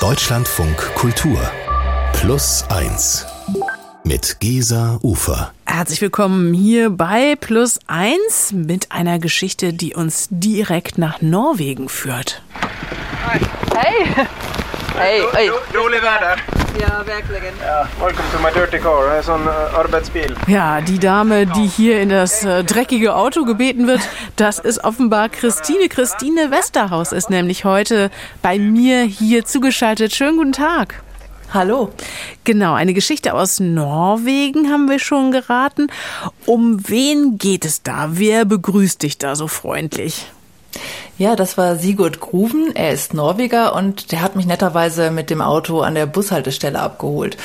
Deutschlandfunk Kultur Plus 1 mit Gesa Ufer. Herzlich willkommen hier bei Plus 1 mit einer Geschichte, die uns direkt nach Norwegen führt. Hey! Hey, hey. Väder. Ja, verkligen. Ja, welcome to my dirty car. En sån eh, arbetsbil. Ja, die Dame, die hier in das äh, dreckige Auto gebeten wird, das ist offenbar Christine. Christine Westerhaus ist nämlich heute bei mir hier zugeschaltet. Schönen guten Tag. Hallo. Genau, eine Geschichte aus Norwegen haben wir schon geraten. Um wen geht es da? Wer begrüßt dich da so freundlich? Ja, das war Sigurd Gruven. Er ist Norweger und der hat mich netterweise mit dem Auto an der Bushaltestelle abgeholt.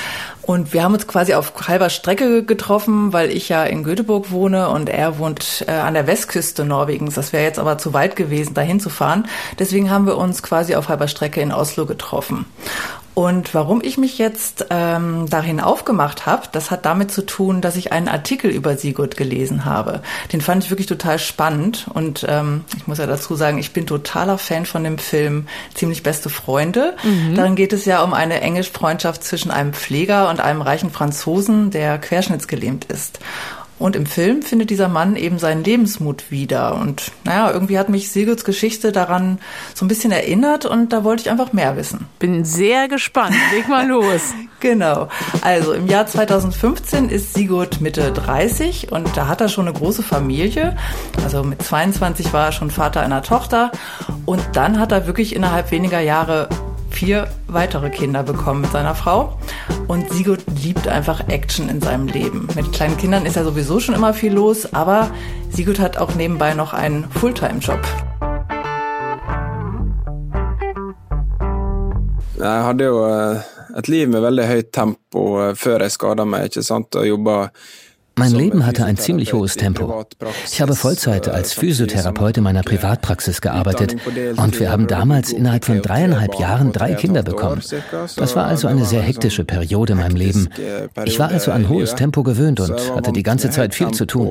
Und wir haben uns quasi auf halber Strecke getroffen, weil ich ja in Göteborg wohne und er wohnt äh, an der Westküste Norwegens. Das wäre jetzt aber zu weit gewesen, dahin zu fahren. Deswegen haben wir uns quasi auf halber Strecke in Oslo getroffen. Und warum ich mich jetzt ähm, dahin aufgemacht habe, das hat damit zu tun, dass ich einen Artikel über Sigurd gelesen habe. Den fand ich wirklich total spannend. Und ähm, ich muss ja dazu sagen, ich bin totaler Fan von dem Film Ziemlich beste Freunde. Mhm. Darin geht es ja um eine enge Freundschaft zwischen einem Pfleger und einem reichen Franzosen, der querschnittsgelähmt ist. Und im Film findet dieser Mann eben seinen Lebensmut wieder. Und naja, irgendwie hat mich Sigurds Geschichte daran so ein bisschen erinnert und da wollte ich einfach mehr wissen. Bin sehr gespannt. Leg mal los. genau. Also im Jahr 2015 ist Sigurd Mitte 30 und da hat er schon eine große Familie. Also mit 22 war er schon Vater einer Tochter. Und dann hat er wirklich innerhalb weniger Jahre vier weitere Kinder bekommen mit seiner Frau. Und Sigurd liebt einfach Action in seinem Leben. Mit kleinen Kindern ist ja sowieso schon immer viel los, aber Sigurd hat auch nebenbei noch einen Fulltime-Job. Jeg hadde jo eh, et liv med veldig høyt tempo eh, før jeg skada meg, ikke sant, og jobba mein Leben hatte ein ziemlich hohes Tempo. Ich habe Vollzeit als Physiotherapeut in meiner Privatpraxis gearbeitet und wir haben damals innerhalb von dreieinhalb Jahren drei Kinder bekommen. Das war also eine sehr hektische Periode in meinem Leben. Ich war also an hohes Tempo gewöhnt und hatte die ganze Zeit viel zu tun.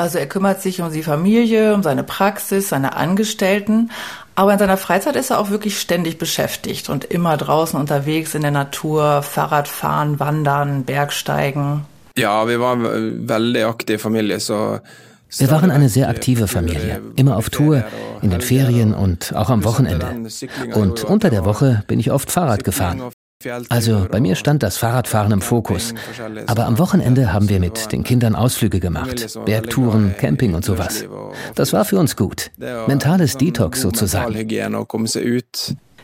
Also er kümmert sich um die Familie, um seine Praxis, seine Angestellten, aber in seiner Freizeit ist er auch wirklich ständig beschäftigt und immer draußen unterwegs in der Natur, Fahrradfahren, Wandern, Bergsteigen. Ja, wir waren veldig aktiv Familie, so wir waren eine sehr aktive Familie, immer auf Tour, in den Ferien und auch am Wochenende. Und unter der Woche bin ich oft Fahrrad gefahren. Also bei mir stand das Fahrradfahren im Fokus. Aber am Wochenende haben wir mit den Kindern Ausflüge gemacht. Bergtouren, Camping und sowas. Das war für uns gut. Mentales Detox sozusagen.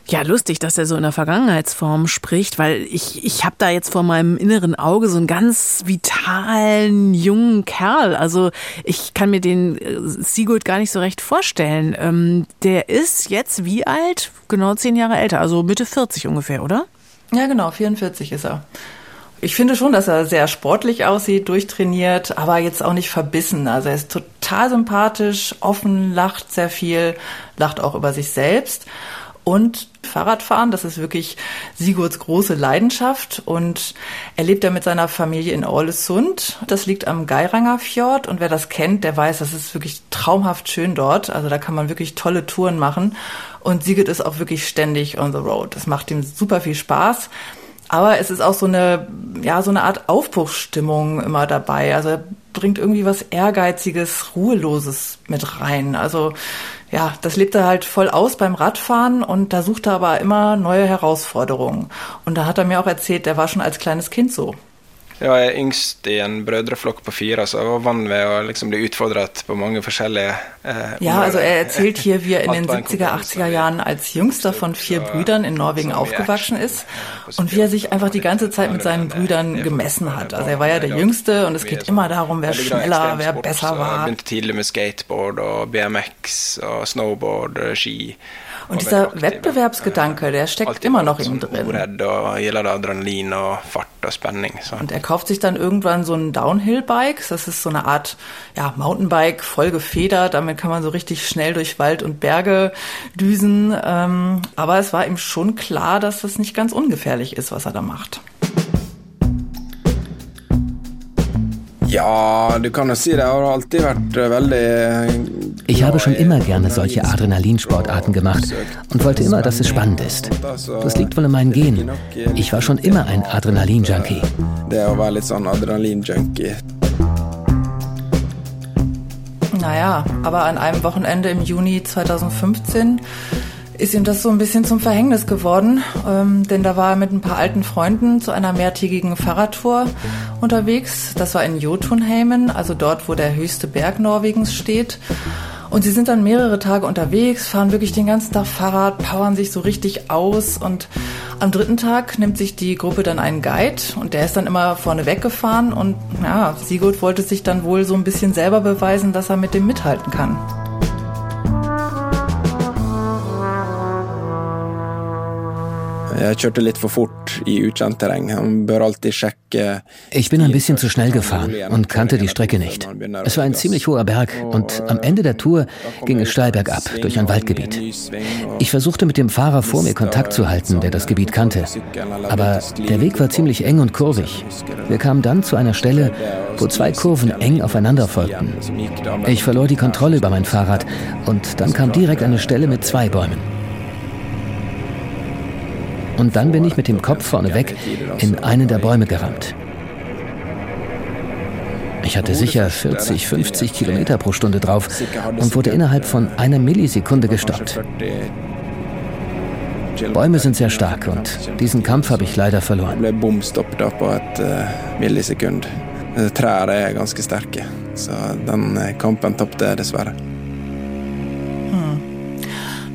Ja, lustig, dass er so in der Vergangenheitsform spricht, weil ich, ich habe da jetzt vor meinem inneren Auge so einen ganz vitalen, jungen Kerl. Also ich kann mir den äh, Sigurd gar nicht so recht vorstellen. Ähm, der ist jetzt wie alt? Genau zehn Jahre älter, also Mitte 40 ungefähr, oder? Ja, genau, 44 ist er. Ich finde schon, dass er sehr sportlich aussieht, durchtrainiert, aber jetzt auch nicht verbissen. Also er ist total sympathisch, offen, lacht sehr viel, lacht auch über sich selbst. Und Fahrradfahren, das ist wirklich Sigurds große Leidenschaft. Und er lebt ja mit seiner Familie in Ålesund. Das liegt am Geiranger Fjord. Und wer das kennt, der weiß, das ist wirklich traumhaft schön dort. Also da kann man wirklich tolle Touren machen. Und Sigurd ist auch wirklich ständig on the road. Das macht ihm super viel Spaß. Aber es ist auch so eine, ja, so eine Art Aufbruchsstimmung immer dabei. Also er bringt irgendwie was Ehrgeiziges, Ruheloses mit rein. Also ja, das lebt er halt voll aus beim Radfahren und da sucht er aber immer neue Herausforderungen. Und da hat er mir auch erzählt, der war schon als kleines Kind so. Ja, jeg er yngst i en brødreflokk på fire, så jeg var vant ved å liksom bli utfordret på mange forskjellige eh, Ja, also er erzählt hier, wie er in den 70er, 80er Jahren als jüngster von vier Brüdern in Norwegen aufgewachsen ist und wie er sich einfach die ganze Zeit mit seinen Brüdern gemessen hat. Also er war ja der Jüngste und es geht immer darum, wer schneller, wer besser war. Ich begynte tidlig mit Skateboard und BMX und Snowboard, Ski. Und dieser Wettbewerbsgedanke, der steckt immer noch in ihm drin. Und er kauft sich dann irgendwann so ein Downhill-Bike. Das ist so eine Art ja, Mountainbike, voll gefedert. Damit kann man so richtig schnell durch Wald und Berge düsen. Ähm, aber es war ihm schon klar, dass das nicht ganz ungefährlich ist, was er da macht. Ja, du kan si det har alltid vært eh, veldig eh, Ich habe schon immer gerne solche Adrenalinsportarten gemacht und wollte immer, dass es spannend ist. Das liegt wohl in meinen Genen. Ich war schon immer ein Adrenalin-Junkie. Det å være litt sånn adrenalin-junkie. Naja, aber an einem Wochenende im Juni 2015 ist ihm das so ein bisschen zum Verhängnis geworden, ähm, denn da war er mit ein paar alten Freunden zu einer mehrtägigen Fahrradtour unterwegs. Das war in Jotunheimen, also dort, wo der höchste Berg Norwegens steht. Und sie sind dann mehrere Tage unterwegs, fahren wirklich den ganzen Tag Fahrrad, powern sich so richtig aus. Und am dritten Tag nimmt sich die Gruppe dann einen Guide und der ist dann immer vorne weggefahren. Und ja, Sigurd wollte sich dann wohl so ein bisschen selber beweisen, dass er mit dem mithalten kann. Jeg kjørte litt for fort i ukjent terreng. Han bør alltid sjekke Ich bin ein bisschen zu schnell gefahren und kannte die Strecke nicht. Es war ein ziemlich hoher Berg und am Ende der Tour ging es steil bergab durch ein Waldgebiet. Ich versuchte mit dem Fahrer vor mir Kontakt zu halten, der das Gebiet kannte. Aber der Weg war ziemlich eng und kurvig. Wir kamen dann zu einer Stelle, wo zwei Kurven eng aufeinander folgten. Ich verlor die Kontrolle über mein Fahrrad und dann kam direkt eine Stelle mit zwei Bäumen. Und dann bin ich mit dem Kopf vorneweg in einen der Bäume gerammt. Ich hatte sicher 40, 50 Kilometer pro Stunde drauf und wurde innerhalb von einer Millisekunde gestoppt. Bäume sind sehr stark und diesen Kampf habe ich leider verloren. eh. Eh, Trær er ganske sterke, så den eh, kampen tapte jeg dessverre.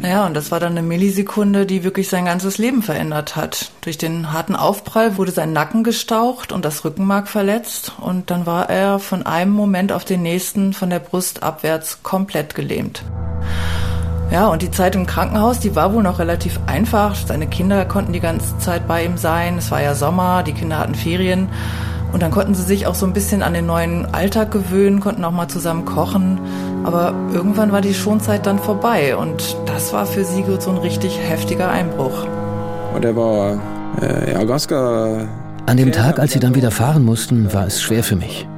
Naja, und das war dann eine Millisekunde, die wirklich sein ganzes Leben verändert hat. Durch den harten Aufprall wurde sein Nacken gestaucht und das Rückenmark verletzt. Und dann war er von einem Moment auf den nächsten von der Brust abwärts komplett gelähmt. Ja, und die Zeit im Krankenhaus, die war wohl noch relativ einfach. Seine Kinder konnten die ganze Zeit bei ihm sein. Es war ja Sommer, die Kinder hatten Ferien. Und dann konnten sie sich auch so ein bisschen an den neuen Alltag gewöhnen, konnten auch mal zusammen kochen. Aber irgendwann war die Schonzeit dann vorbei. Und das war für Sigurd so ein richtig heftiger Einbruch. Og det var eh, ja, ganske An dem Tag, als sie dann wieder fahren mussten, war es schwer für mich.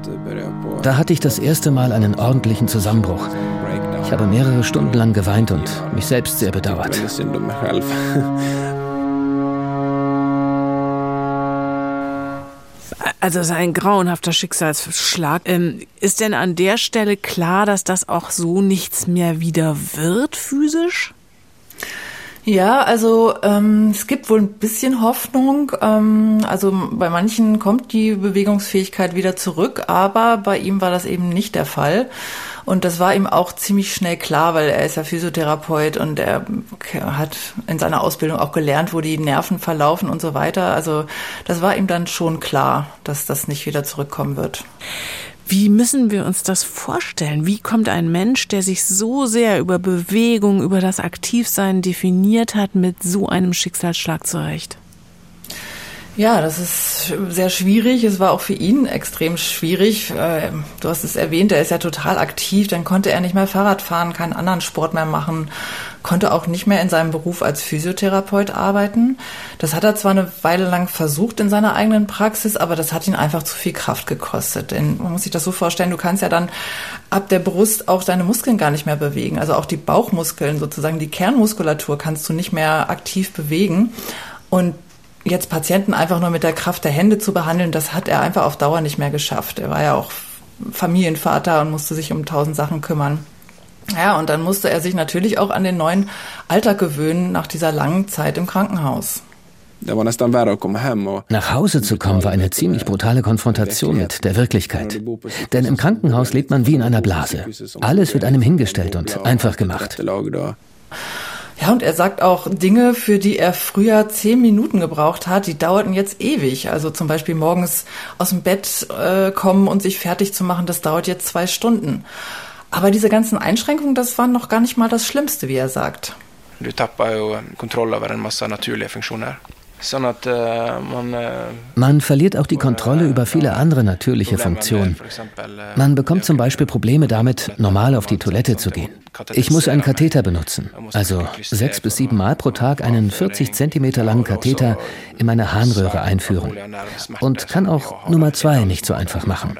Da hatte ich das erste Mal einen ordentlichen Zusammenbruch. Ich habe mehrere Stunden lang geweint und mich selbst sehr bedauert. Also es ist ein grauenhafter Schicksalsschlag. Ähm, ist denn an der Stelle klar, dass das auch so nichts mehr wieder wird physisch? Ja, also ähm, es gibt wohl ein bisschen Hoffnung. Ähm, also bei manchen kommt die Bewegungsfähigkeit wieder zurück, aber bei ihm war das eben nicht der Fall. Und das war ihm auch ziemlich schnell klar, weil er ist ja Physiotherapeut und er hat in seiner Ausbildung auch gelernt, wo die Nerven verlaufen und so weiter. Also das war ihm dann schon klar, dass das nicht wieder zurückkommen wird. Wie müssen wir uns das vorstellen? Wie kommt ein Mensch, der sich so sehr über Bewegung, über das Aktivsein definiert hat, mit so einem Schicksalsschlag zurecht? Ja, das ist sehr schwierig. Es war auch für ihn extrem schwierig. Äh, Du hast es erwähnt, er ist ja total aktiv. Dann konnte er nicht mehr Fahrrad fahren, keinen anderen Sport mehr machen, konnte auch nicht mehr in seinem Beruf als Physiotherapeut arbeiten. Das hat er zwar eine Weile lang versucht in seiner eigenen Praxis, aber das hat ihn einfach zu viel Kraft gekostet. Denn man muss sich das so vorstellen, du kannst ja dann ab der Brust auch deine Muskeln gar nicht mehr bewegen. Also auch die Bauchmuskeln sozusagen, die Kernmuskulatur kannst du nicht mehr aktiv bewegen. Und jetzt Patienten einfach nur mit der Kraft der Hände zu behandeln, das hat er einfach auf Dauer nicht mehr geschafft. Er war ja auch Familienvater und musste sich um tausend Sachen kümmern. Ja, und dann musste er sich natürlich auch an den neuen Alltag gewöhnen nach dieser langen Zeit im Krankenhaus. Nach Hause zu kommen war eine ziemlich brutale Konfrontation mit der Wirklichkeit. Denn im Krankenhaus lebt man wie in einer Blase. Alles wird einem hingestellt und einfach gemacht. Ja, und er sagt auch Dinge, für die er früher zehn Minuten gebraucht hat, die dauerten jetzt ewig. Also zum Beispiel morgens aus dem Bett äh, kommen und sich fertig zu machen, das dauert jetzt zwei Stunden. Aber diese ganzen Einschränkungen, das war noch gar nicht mal das Schlimmste, wie er sagt. Du tapper jo kontroll over en masse naturlige funksjoner. At eh, man Man verliert auch die Kontrolle über viele andere natürliche Funktionen. Man bekommt zum Beispiel Probleme damit, normal auf die Toilette zu gehen. Ich muss einen Katheter benutzen, also sechs bis sieben Mal pro Tag einen 40 Zentimeter langen Katheter in meine Harnröhre einführen und kann auch Nummer zwei nicht so einfach machen.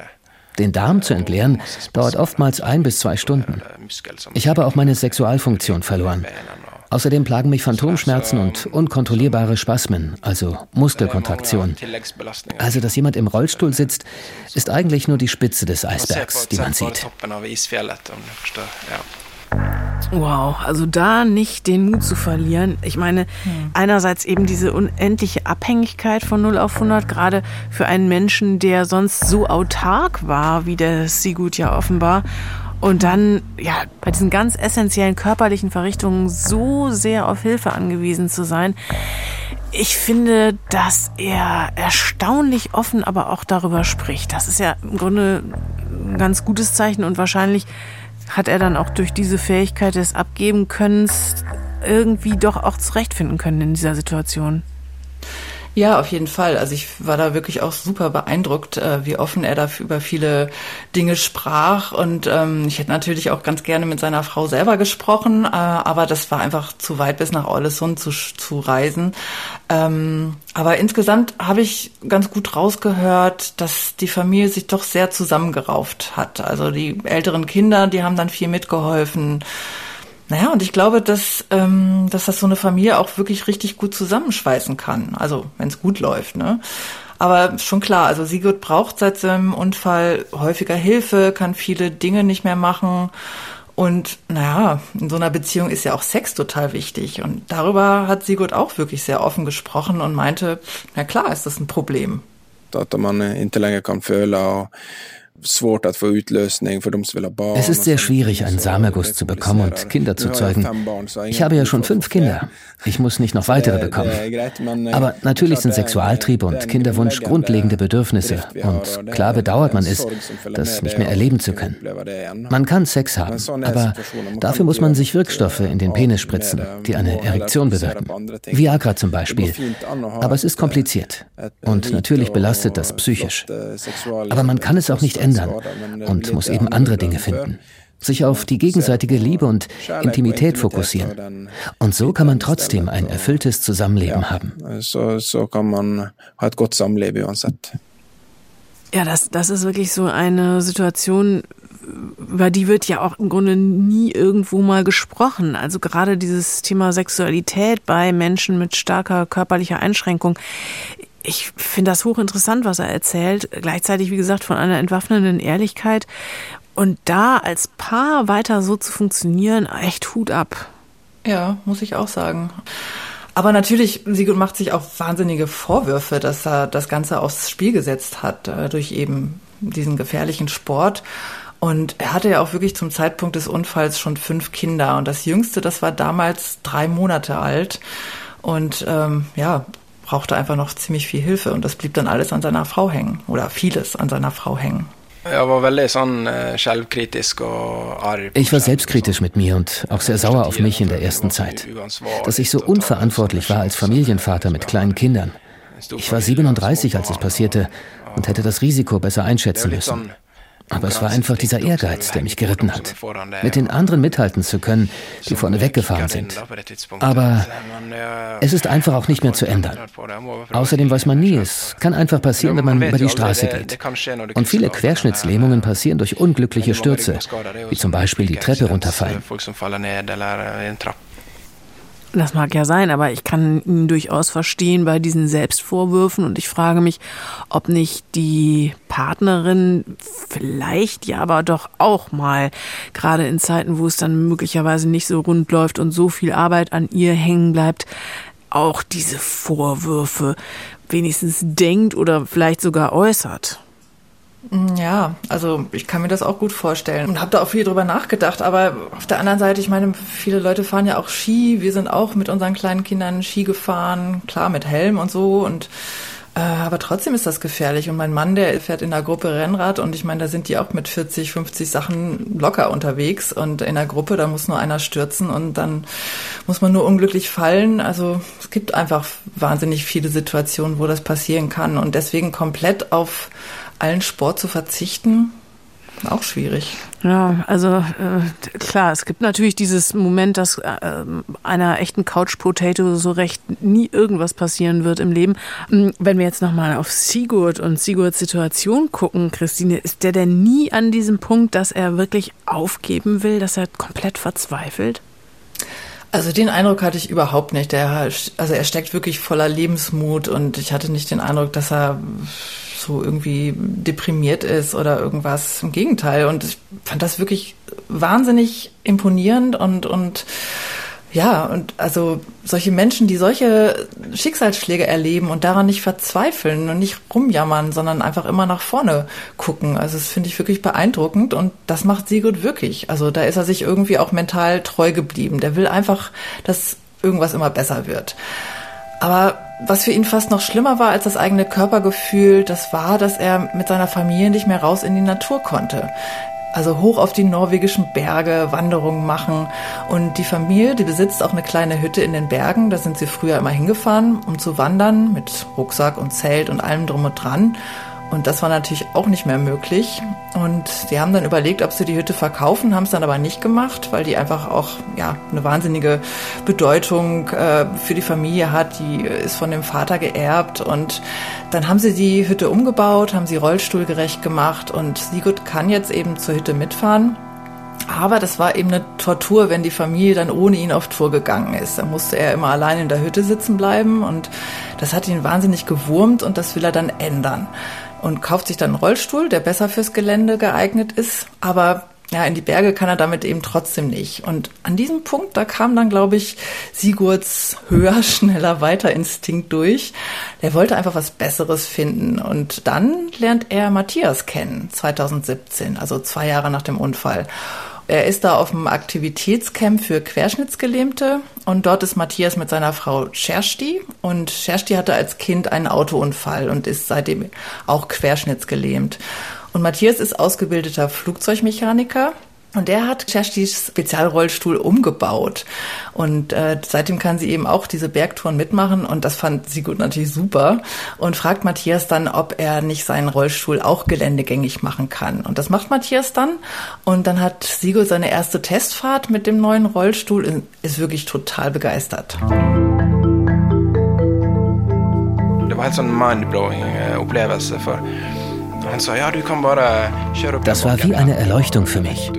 Den Darm zu entleeren dauert oftmals ein bis zwei Stunden. Ich habe auch meine Sexualfunktion verloren. Außerdem plagen mich Phantomschmerzen und unkontrollierbare Spasmen, also Muskelkontraktionen. Also, dass jemand im Rollstuhl sitzt, ist eigentlich nur die Spitze des Eisbergs, die man sieht. Wow, also da nicht den Mut zu verlieren. Ich meine, hm. einerseits eben diese unendliche Abhängigkeit von 0 auf 100, gerade für einen Menschen, der sonst so autark war, wie der Sigurd ja offenbar. Und dann, ja, bei diesen ganz essentiellen körperlichen Verrichtungen so sehr auf Hilfe angewiesen zu sein. Ich finde, dass er erstaunlich offen aber auch darüber spricht. Das ist ja im Grunde ein ganz gutes Zeichen und wahrscheinlich hat er dann auch durch diese Fähigkeit des Abgebenkönnens irgendwie doch auch zurechtfinden können in dieser Situation. Ja, auf jeden Fall. Also ich war da wirklich auch super beeindruckt, äh, wie offen er da über viele Dinge sprach. Und ähm, ich hätte natürlich auch ganz gerne mit seiner Frau selber gesprochen, äh, aber das war einfach zu weit bis nach Ollesund zu, zu reisen. Ähm, aber insgesamt habe ich ganz gut rausgehört, dass die Familie sich doch sehr zusammengerauft hat. Also die älteren Kinder, die haben dann viel mitgeholfen. Naja, und ich glaube, dass, ähm, dass das so eine Familie auch wirklich richtig gut zusammenschweißen kann. Also, wenn es gut läuft, ne? Aber schon klar, also Sigurd braucht seit seinem Unfall häufiger Hilfe, kann viele Dinge nicht mehr machen. Und naja, in so einer Beziehung ist ja auch Sex total wichtig. Und darüber hat Sigurd auch wirklich sehr offen gesprochen und meinte, na klar ist das ein Problem. Dass man inte länger es ist sehr schwierig, einen Samenerguss zu bekommen und Kinder zu zeugen. Ich habe ja schon fünf Kinder. Ich muss nicht noch weitere bekommen. Aber natürlich sind Sexualtrieb und Kinderwunsch grundlegende Bedürfnisse. Und klar bedauert man es, das nicht mehr erleben zu können. Man kann Sex haben, aber dafür muss man sich Wirkstoffe in den Penis spritzen, die eine Erektion bewirken. Viagra zum Beispiel. Aber es ist kompliziert. Und natürlich belastet das psychisch. Aber man kann es auch nicht ändern und muss eben andere Dinge finden sich auf die gegenseitige Liebe und Intimität fokussieren. Und so kann man trotzdem ein erfülltes Zusammenleben haben. So, kann man halt gut Zusammenleben uansett. Ja, das, das ist wirklich so eine Situation, über die wird ja auch im Grunde nie irgendwo mal gesprochen. Also gerade dieses Thema Sexualität bei Menschen mit starker körperlicher Einschränkung ich finde das hochinteressant, was er erzählt. Gleichzeitig, wie gesagt, von einer entwaffnenden Ehrlichkeit. Und da als Paar weiter so zu funktionieren, echt Hut ab. Ja, muss ich auch sagen. Aber natürlich, Sigurd macht sich auch wahnsinnige Vorwürfe, dass er das Ganze aufs Spiel gesetzt hat, äh, durch eben diesen gefährlichen Sport. Und er hatte ja auch wirklich zum Zeitpunkt des Unfalls schon fünf Kinder. Und das jüngste, das war damals drei Monate alt. Und ähm, ja, brauchte einfach noch ziemlich viel Hilfe und das blieb dann alles an seiner Frau hängen oder vieles an seiner Frau hängen. Eh, ich war selbstkritisch mit mir und auch sehr sauer auf mich in der ersten Zeit, dass ich so unverantwortlich war als Familienvater mit kleinen Kindern. Ich war 37, als es passierte und hätte das Risiko besser einschätzen müssen. Aber es war einfach dieser Ehrgeiz, der mich geritten hat, mit den anderen mithalten zu können, die vorne weggefahren sind. Aber es ist einfach auch nicht mehr zu ändern. Außerdem weiß man nie, es kann einfach passieren, wenn man über die Straße geht. Und viele Querschnittslähmungen passieren durch unglückliche Stürze, wie zum Beispiel die Treppe runterfallen. Das mag ja sein, aber ich kann ihn durchaus verstehen bei diesen Selbstvorwürfen und ich frage mich, ob nicht die Partnerin vielleicht ja aber doch auch mal, gerade in Zeiten, wo es dann möglicherweise nicht so rund läuft und so viel Arbeit an ihr hängen bleibt, auch diese Vorwürfe wenigstens denkt oder vielleicht sogar äußert. Ja, also ich kann mir das auch gut vorstellen und habe da auch viel drüber nachgedacht. Aber auf der anderen Seite, ich meine, viele Leute fahren ja auch Ski. Wir sind auch mit unseren kleinen Kindern Ski gefahren, klar mit Helm und so. Und äh, aber trotzdem ist das gefährlich. Und mein Mann, der fährt in der Gruppe Rennrad und ich meine, da sind die auch mit 40, 50 Sachen locker unterwegs. Und in der Gruppe, da muss nur einer stürzen und dann muss man nur unglücklich fallen. Also es gibt einfach wahnsinnig viele Situationen, wo das passieren kann. Und deswegen komplett auf allen Sport zu verzichten, auch schwierig. Ja, also äh, klar, es gibt natürlich dieses Moment, dass äh, einer echten Couch Potato so recht nie irgendwas passieren wird im Leben. Hm, wenn wir jetzt nochmal auf Sigurd und Sigurds Situation gucken, Christine, ist der denn nie an diesem Punkt, dass er wirklich aufgeben will, dass er komplett verzweifelt? Also den Eindruck hatte ich überhaupt nicht. Der, also er steckt wirklich voller Lebensmut und ich hatte nicht den Eindruck, dass er so irgendwie deprimiert ist oder irgendwas. Im Gegenteil. Und ich fand das wirklich wahnsinnig imponierend und, und ja, und also solche Menschen, die solche Schicksalsschläge erleben und daran nicht verzweifeln und nicht rumjammern, sondern einfach immer nach vorne gucken. Also das finde ich wirklich beeindruckend und das macht Sigurd wirklich. Also da ist er sich irgendwie auch mental treu geblieben. Der will einfach, dass irgendwas immer besser wird. Aber was für ihn fast noch schlimmer war als das eigene Körpergefühl, das war, dass er mit seiner Familie nicht mehr raus in die Natur konnte. Also hoch auf die norwegischen Berge Wanderungen machen. Und die Familie, die besitzt auch eine kleine Hütte in den Bergen. Da sind sie früher immer hingefahren, um zu wandern mit Rucksack und Zelt und allem drum und dran. Und das war natürlich auch nicht mehr möglich. Und sie haben dann überlegt, ob sie die Hütte verkaufen, haben es dann aber nicht gemacht, weil die einfach auch ja eine wahnsinnige Bedeutung äh, für die Familie hat. Die ist von dem Vater geerbt. Und dann haben sie die Hütte umgebaut, haben sie rollstuhlgerecht gemacht und Sigurd kann jetzt eben zur Hütte mitfahren. Aber das war eben eine Tortur, wenn die Familie dann ohne ihn auf Tour gegangen ist. Da musste er immer allein in der Hütte sitzen bleiben und das hat ihn wahnsinnig gewurmt und das will er dann ändern und kauft sich dann einen Rollstuhl, der besser fürs Gelände geeignet ist, aber ja, in die Berge kann er damit eben trotzdem nicht. Und an diesem Punkt, da kam dann, glaube ich, Sigurds höher, schneller, weiter Instinkt durch. Der wollte einfach was Besseres finden. Und dann lernt er Matthias kennen, 2017, also zwei Jahre nach dem Unfall. Er ist da auf dem Aktivitätscamp für Querschnittsgelähmte und dort ist Matthias mit seiner Frau Schersti und Schersti hatte als Kind einen Autounfall und ist seitdem auch querschnittsgelähmt. Und Matthias ist ausgebildeter Flugzeugmechaniker und der hat Kerstis Spezialrollstuhl umgebaut. Und äh, seitdem kann sie eben auch diese Bergtouren mitmachen. Und das fand Sigurd natürlich super. Und fragt Matthias dann, ob er nicht seinen Rollstuhl auch geländegängig machen kann. Und das macht Matthias dann. Und dann hat Sigurd seine erste Testfahrt mit dem neuen Rollstuhl. und Ist wirklich total begeistert. Det var helt sånn mind-blowing eh, opplevelse. Das war wie eine Erleuchtung für mich.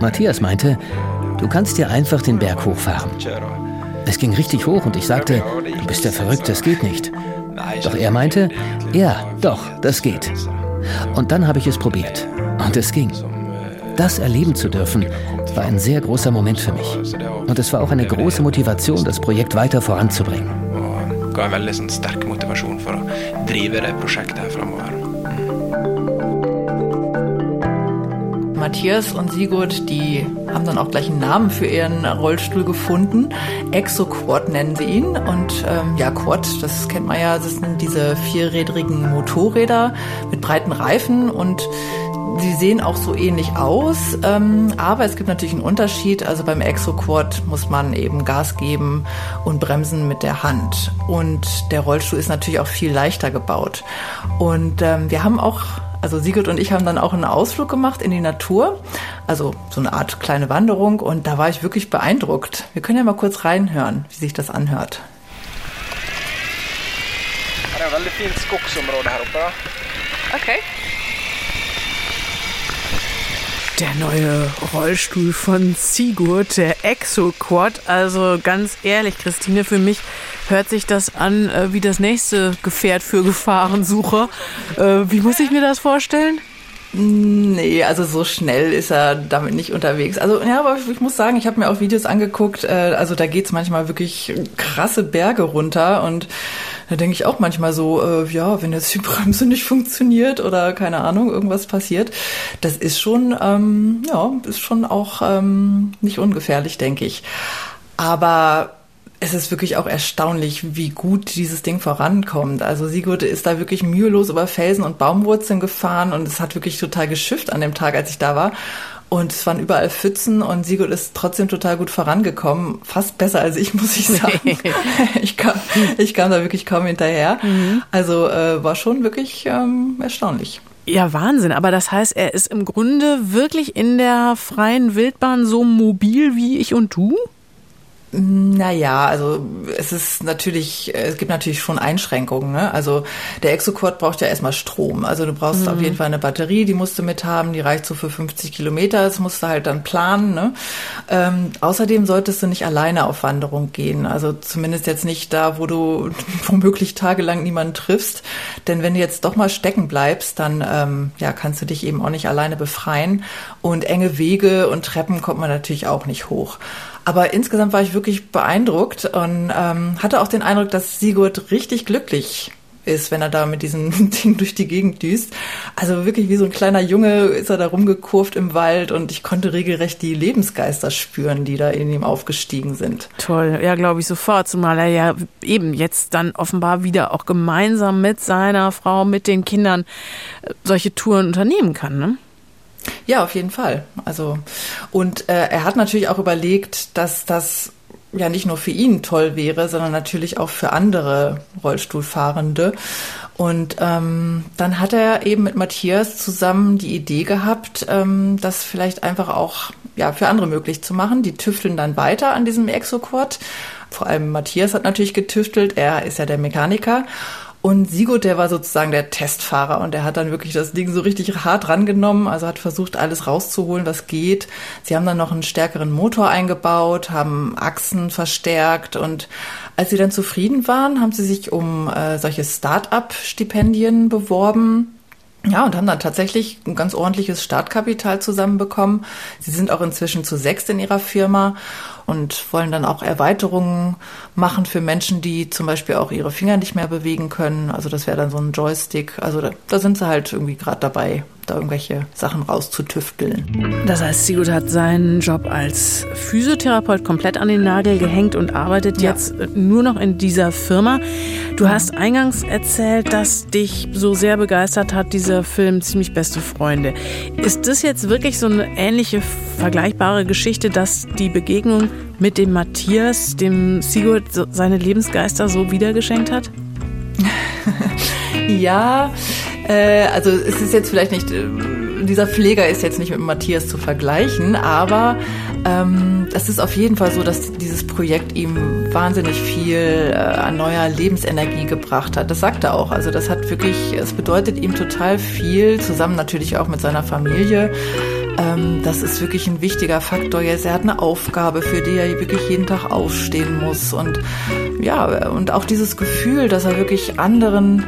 Matthias meinte, du kannst dir einfach den Berg hochfahren. Es ging richtig hoch und ich sagte, du bist ja verrückt, das geht nicht. Doch er meinte, ja, doch, das geht. Und dann habe ich es probiert. Und es ging. Das erleben zu dürfen, war ein sehr großer Moment für mich. Und es war auch eine große Motivation, das Projekt weiter voranzubringen. ga en veldig sånn, sterk motivasjon for å drive det prosjektet her framover. Matthias und Sigurd, die haben dann auch gleich einen Namen für ihren Rollstuhl gefunden. Exo-Quad nennen sie ihn. Und ähm, ja, Quad, das kennt man ja, das sind diese vierrädrigen Motorräder mit breiten Reifen und Sie sehen auch so ähnlich aus, ähm, aber es gibt natürlich einen Unterschied. Also beim Exo-Quad muss man eben Gas geben und bremsen mit der Hand. Und der Rollstuhl ist natürlich auch viel leichter gebaut. Und ähm, wir haben auch also Sigurd und ich haben dann auch einen Ausflug gemacht in die Natur, also so eine Art kleine Wanderung und da war ich wirklich beeindruckt. Wir können ja mal kurz reinhören, wie sich das anhört. Okay. Der neue Rollstuhl von Sigurd, der Exo-Quad. Also ganz ehrlich, Christine, für mich hört sich das an äh, wie das nächste Gefährt für Gefahrensucher. Äh, wie muss ich mir das vorstellen? Nee, also so schnell ist er damit nicht unterwegs. Also ja, aber ich muss sagen, ich habe mir auch Videos angeguckt. Äh, also da geht's manchmal wirklich krasse Berge runter und da denke ich auch manchmal so, äh, ja, wenn jetzt die Bremse nicht funktioniert oder keine Ahnung, irgendwas passiert, das ist schon, ähm, ja, ist schon auch ähm, nicht ungefährlich, denke ich. Aber es ist wirklich auch erstaunlich, wie gut dieses Ding vorankommt. Also Sigurd ist da wirklich mühelos über Felsen und Baumwurzeln gefahren und es hat wirklich total geschifft an dem Tag, als ich da war. Und es waren überall Pfützen und Sigurd ist trotzdem total gut vorangekommen. Fast besser als ich, muss ich sagen. ich, kam, ich kam da wirklich kaum hinterher. Mhm. Also äh, war schon wirklich ähm, erstaunlich. Ja, Wahnsinn. Aber das heißt, er ist im Grunde wirklich in der freien Wildbahn so mobil wie ich und du? Naja, also es ist natürlich, es gibt natürlich schon Einschränkungen. Ne? Also der Exocord braucht ja erstmal Strom. Also du brauchst mhm. auf jeden Fall eine Batterie, die musst du mit haben, die reicht so für 50 Kilometer. Das musst du halt dann planen. Ne? Ähm, außerdem solltest du nicht alleine auf Wanderung gehen. Also zumindest jetzt nicht da, wo du womöglich tagelang niemanden triffst. Denn wenn du jetzt doch mal stecken bleibst, dann ähm, ja, kannst du dich eben auch nicht alleine befreien. Und enge Wege und Treppen kommt man natürlich auch nicht hoch. Aber insgesamt war ich wirklich beeindruckt und ähm, hatte auch den Eindruck, dass Sigurd richtig glücklich ist, wenn er da mit diesem Ding durch die Gegend düst. Also wirklich wie so ein kleiner Junge ist er da rumgekurvt im Wald und ich konnte regelrecht die Lebensgeister spüren, die da in ihm aufgestiegen sind. Toll, ja, glaube ich sofort, zumal er ja eben jetzt dann offenbar wieder auch gemeinsam mit seiner Frau, mit den Kindern äh, solche Touren unternehmen kann, ne? Ja, auf jeden Fall. Also und äh, er hat natürlich auch überlegt, dass das ja nicht nur für ihn toll wäre, sondern natürlich auch für andere Rollstuhlfahrende. Und ähm, dann hat er eben mit Matthias zusammen die Idee gehabt, ähm, das vielleicht einfach auch ja für andere möglich zu machen. Die tüfteln dann weiter an diesem Exocord. Vor allem Matthias hat natürlich getüftelt. Er ist ja der Mechaniker. Und Sigurd, der war sozusagen der Testfahrer und der hat dann wirklich das Ding so richtig hart rangenommen, also hat versucht, alles rauszuholen, was geht. Sie haben dann noch einen stärkeren Motor eingebaut, haben Achsen verstärkt und als sie dann zufrieden waren, haben sie sich um äh, solche Start-up-Stipendien beworben ja, und haben dann tatsächlich ein ganz ordentliches Startkapital zusammenbekommen. Sie sind auch inzwischen zu sechst in ihrer Firma und wollen dann auch Erweiterungen machen für Menschen, die zum Beispiel auch ihre Finger nicht mehr bewegen können. Also das wäre dann so ein Joystick. Also da, da sind sie halt irgendwie gerade dabei, da irgendwelche Sachen rauszutüfteln. Das heißt, Sigurd hat seinen Job als Physiotherapeut komplett an den Nagel gehängt und arbeitet ja. jetzt nur noch in dieser Firma. Du hast eingangs erzählt, dass dich so sehr begeistert hat, dieser Film Ziemlich beste Freunde. Ist das jetzt wirklich so eine ähnliche, vergleichbare Geschichte, dass die Begegnung mit dem Matthias, dem Sigurd, seine Lebensgeister so wiedergeschenkt hat? ja, äh, also es ist jetzt vielleicht nicht, äh, dieser Pfleger ist jetzt nicht mit Matthias zu vergleichen, aber ähm, es ist auf jeden Fall so, dass dieses Projekt ihm wahnsinnig viel äh, an neuer Lebensenergie gebracht hat. Das sagt er auch. Also das hat wirklich, es bedeutet ihm total viel, zusammen natürlich auch mit seiner Familie. Ähm, das ist wirklich ein wichtiger Faktor. Jetzt, er hat eine Aufgabe, für die er wirklich jeden Tag aufstehen muss. Und ja, und auch dieses Gefühl, dass er wirklich anderen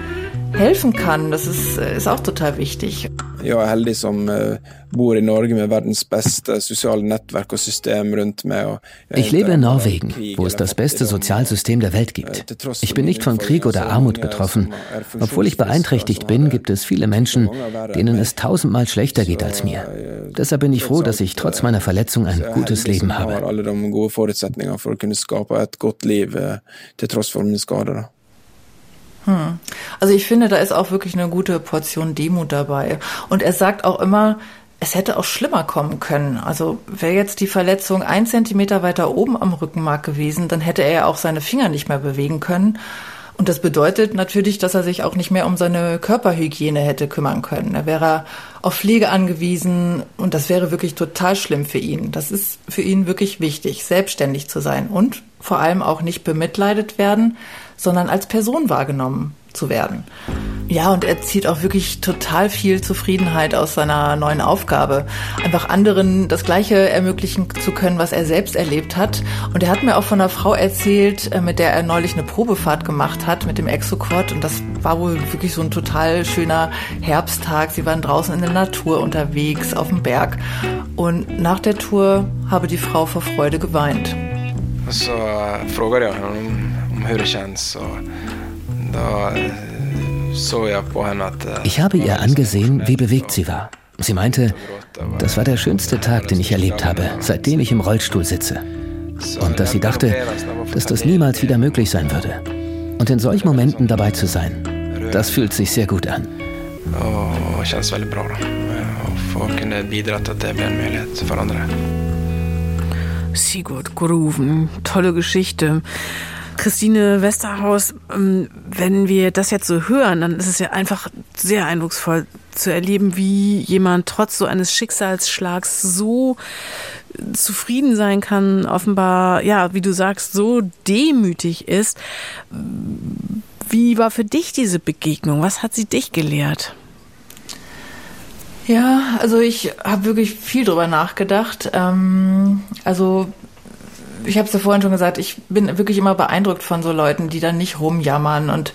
helfen kann, das ist, ist auch total wichtig. Jeg er heldig som meg. Ich lebe in Norwegen, wo es das beste Sozialsystem der Welt gibt. Ich bin nicht von Krieg oder Armut betroffen. Obwohl ich beeinträchtigt bin, gibt es viele Menschen, denen es tausendmal schlechter geht als mir. Deshalb bin ich froh, dass ich trotz meiner Verletzung ein gutes Leben habe. Alle de gode forutsetninger for å kunne skape et godt liv til tross for mine skader. Hm. Also ich finde, da ist auch wirklich eine gute Portion Demut dabei. Und er sagt auch immer, es hätte auch schlimmer kommen können. Also wäre jetzt die Verletzung ein Zentimeter weiter oben am Rückenmark gewesen, dann hätte er ja auch seine Finger nicht mehr bewegen können. Und das bedeutet natürlich, dass er sich auch nicht mehr um seine Körperhygiene hätte kümmern können. Er wäre auf Pflege angewiesen und das wäre wirklich total schlimm für ihn. Das ist für ihn wirklich wichtig, selbstständig zu sein und vor allem auch nicht bemitleidet werden, sondern als Person wahrgenommen zu werden. Ja, und er zieht auch wirklich total viel Zufriedenheit aus seiner neuen Aufgabe. Einfach anderen das Gleiche ermöglichen zu können, was er selbst erlebt hat. Und er hat mir auch von einer Frau erzählt, äh, mit der er neulich eine Probefahrt gemacht hat mit dem Exoquad. Und das war wohl wirklich so ein total schöner Herbsttag. Sie waren draußen in der Natur unterwegs, auf dem Berg. Und nach der Tour habe die Frau vor Freude geweint. Så frågade jag henne om, om hur det känns. Och henne att... Ich habe ihr angesehen, wie bewegt sie war. Sie meinte, das war der schönste Tag, den ich erlebt habe, seitdem ich im Rollstuhl sitze. Und dass sie dachte, dass das niemals wieder möglich sein würde. Und in solchen Momenten dabei zu sein, das fühlt sich sehr gut an. Och känns väldigt bra få kunna bidra till att det blir en möjlighet för andra. Sigurd Gruven, tolle Geschichte. Christine Westerhaus, ähm, wenn wir das jetzt so hören, dann ist es ja einfach sehr eindrucksvoll zu erleben, wie jemand trotz so eines Schicksalsschlags so zufrieden sein kann, offenbar, ja, wie du sagst, so demütig ist. Wie war für dich diese Begegnung? Was hat sie dich gelehrt? Ja, also ich habe wirklich viel drüber nachgedacht. Ähm, also ich habe es ja vorhin schon gesagt, ich bin wirklich immer beeindruckt von so Leuten, die dann nicht rumjammern. Und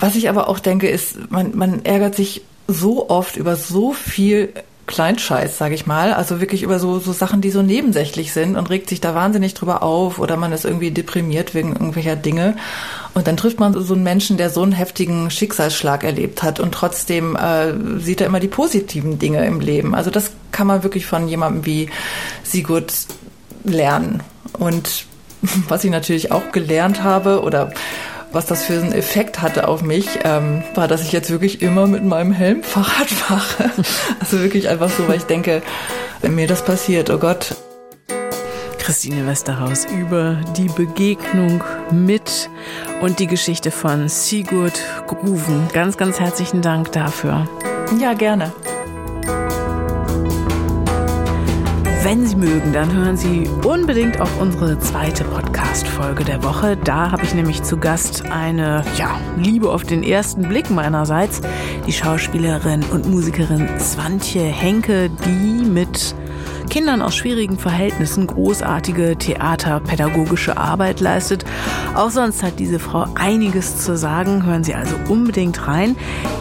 was ich aber auch denke, ist, man, man ärgert sich so oft über so viel Kleinscheiß, sage ich mal. Also wirklich über so, so Sachen, die so nebensächlich sind und regt sich da wahnsinnig drüber auf oder man ist irgendwie deprimiert wegen irgendwelcher Dinge. Und dann trifft man so einen Menschen, der so einen heftigen Schicksalsschlag erlebt hat und trotzdem äh, sieht er immer die positiven Dinge im Leben. Also das kann man wirklich von jemandem wie Sigurd lernen. Und was ich natürlich auch gelernt habe oder was das für einen Effekt hatte auf mich, ähm, war, dass ich jetzt wirklich immer mit meinem Helm Fahrrad fahre. Also wirklich einfach so, weil ich denke, wenn mir das passiert, oh Gott. Christine Westerhaus über die Begegnung mit und die Geschichte von Sigurd Gruven. Ganz, ganz herzlichen Dank dafür. Ja, gerne. Wenn Sie mögen, dann hören Sie unbedingt auch unsere zweite Podcast-Folge der Woche. Da habe ich nämlich zu Gast eine, ja, Liebe auf den ersten Blick meinerseits, die Schauspielerin und Musikerin Swantje Henke, die mit Kindern aus schwierigen Verhältnissen großartige theaterpädagogische Arbeit leistet. Auch sonst hat diese Frau einiges zu sagen. Hören Sie also unbedingt rein.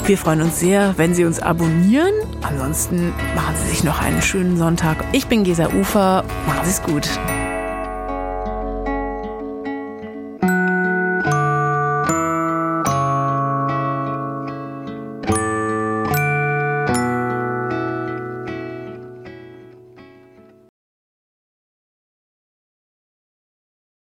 Wir freuen uns sehr, wenn Sie uns abonnieren. Ansonsten machen Sie sich noch einen schönen Sonntag. Ich bin Gesa Ufer. Machen Sie es gut.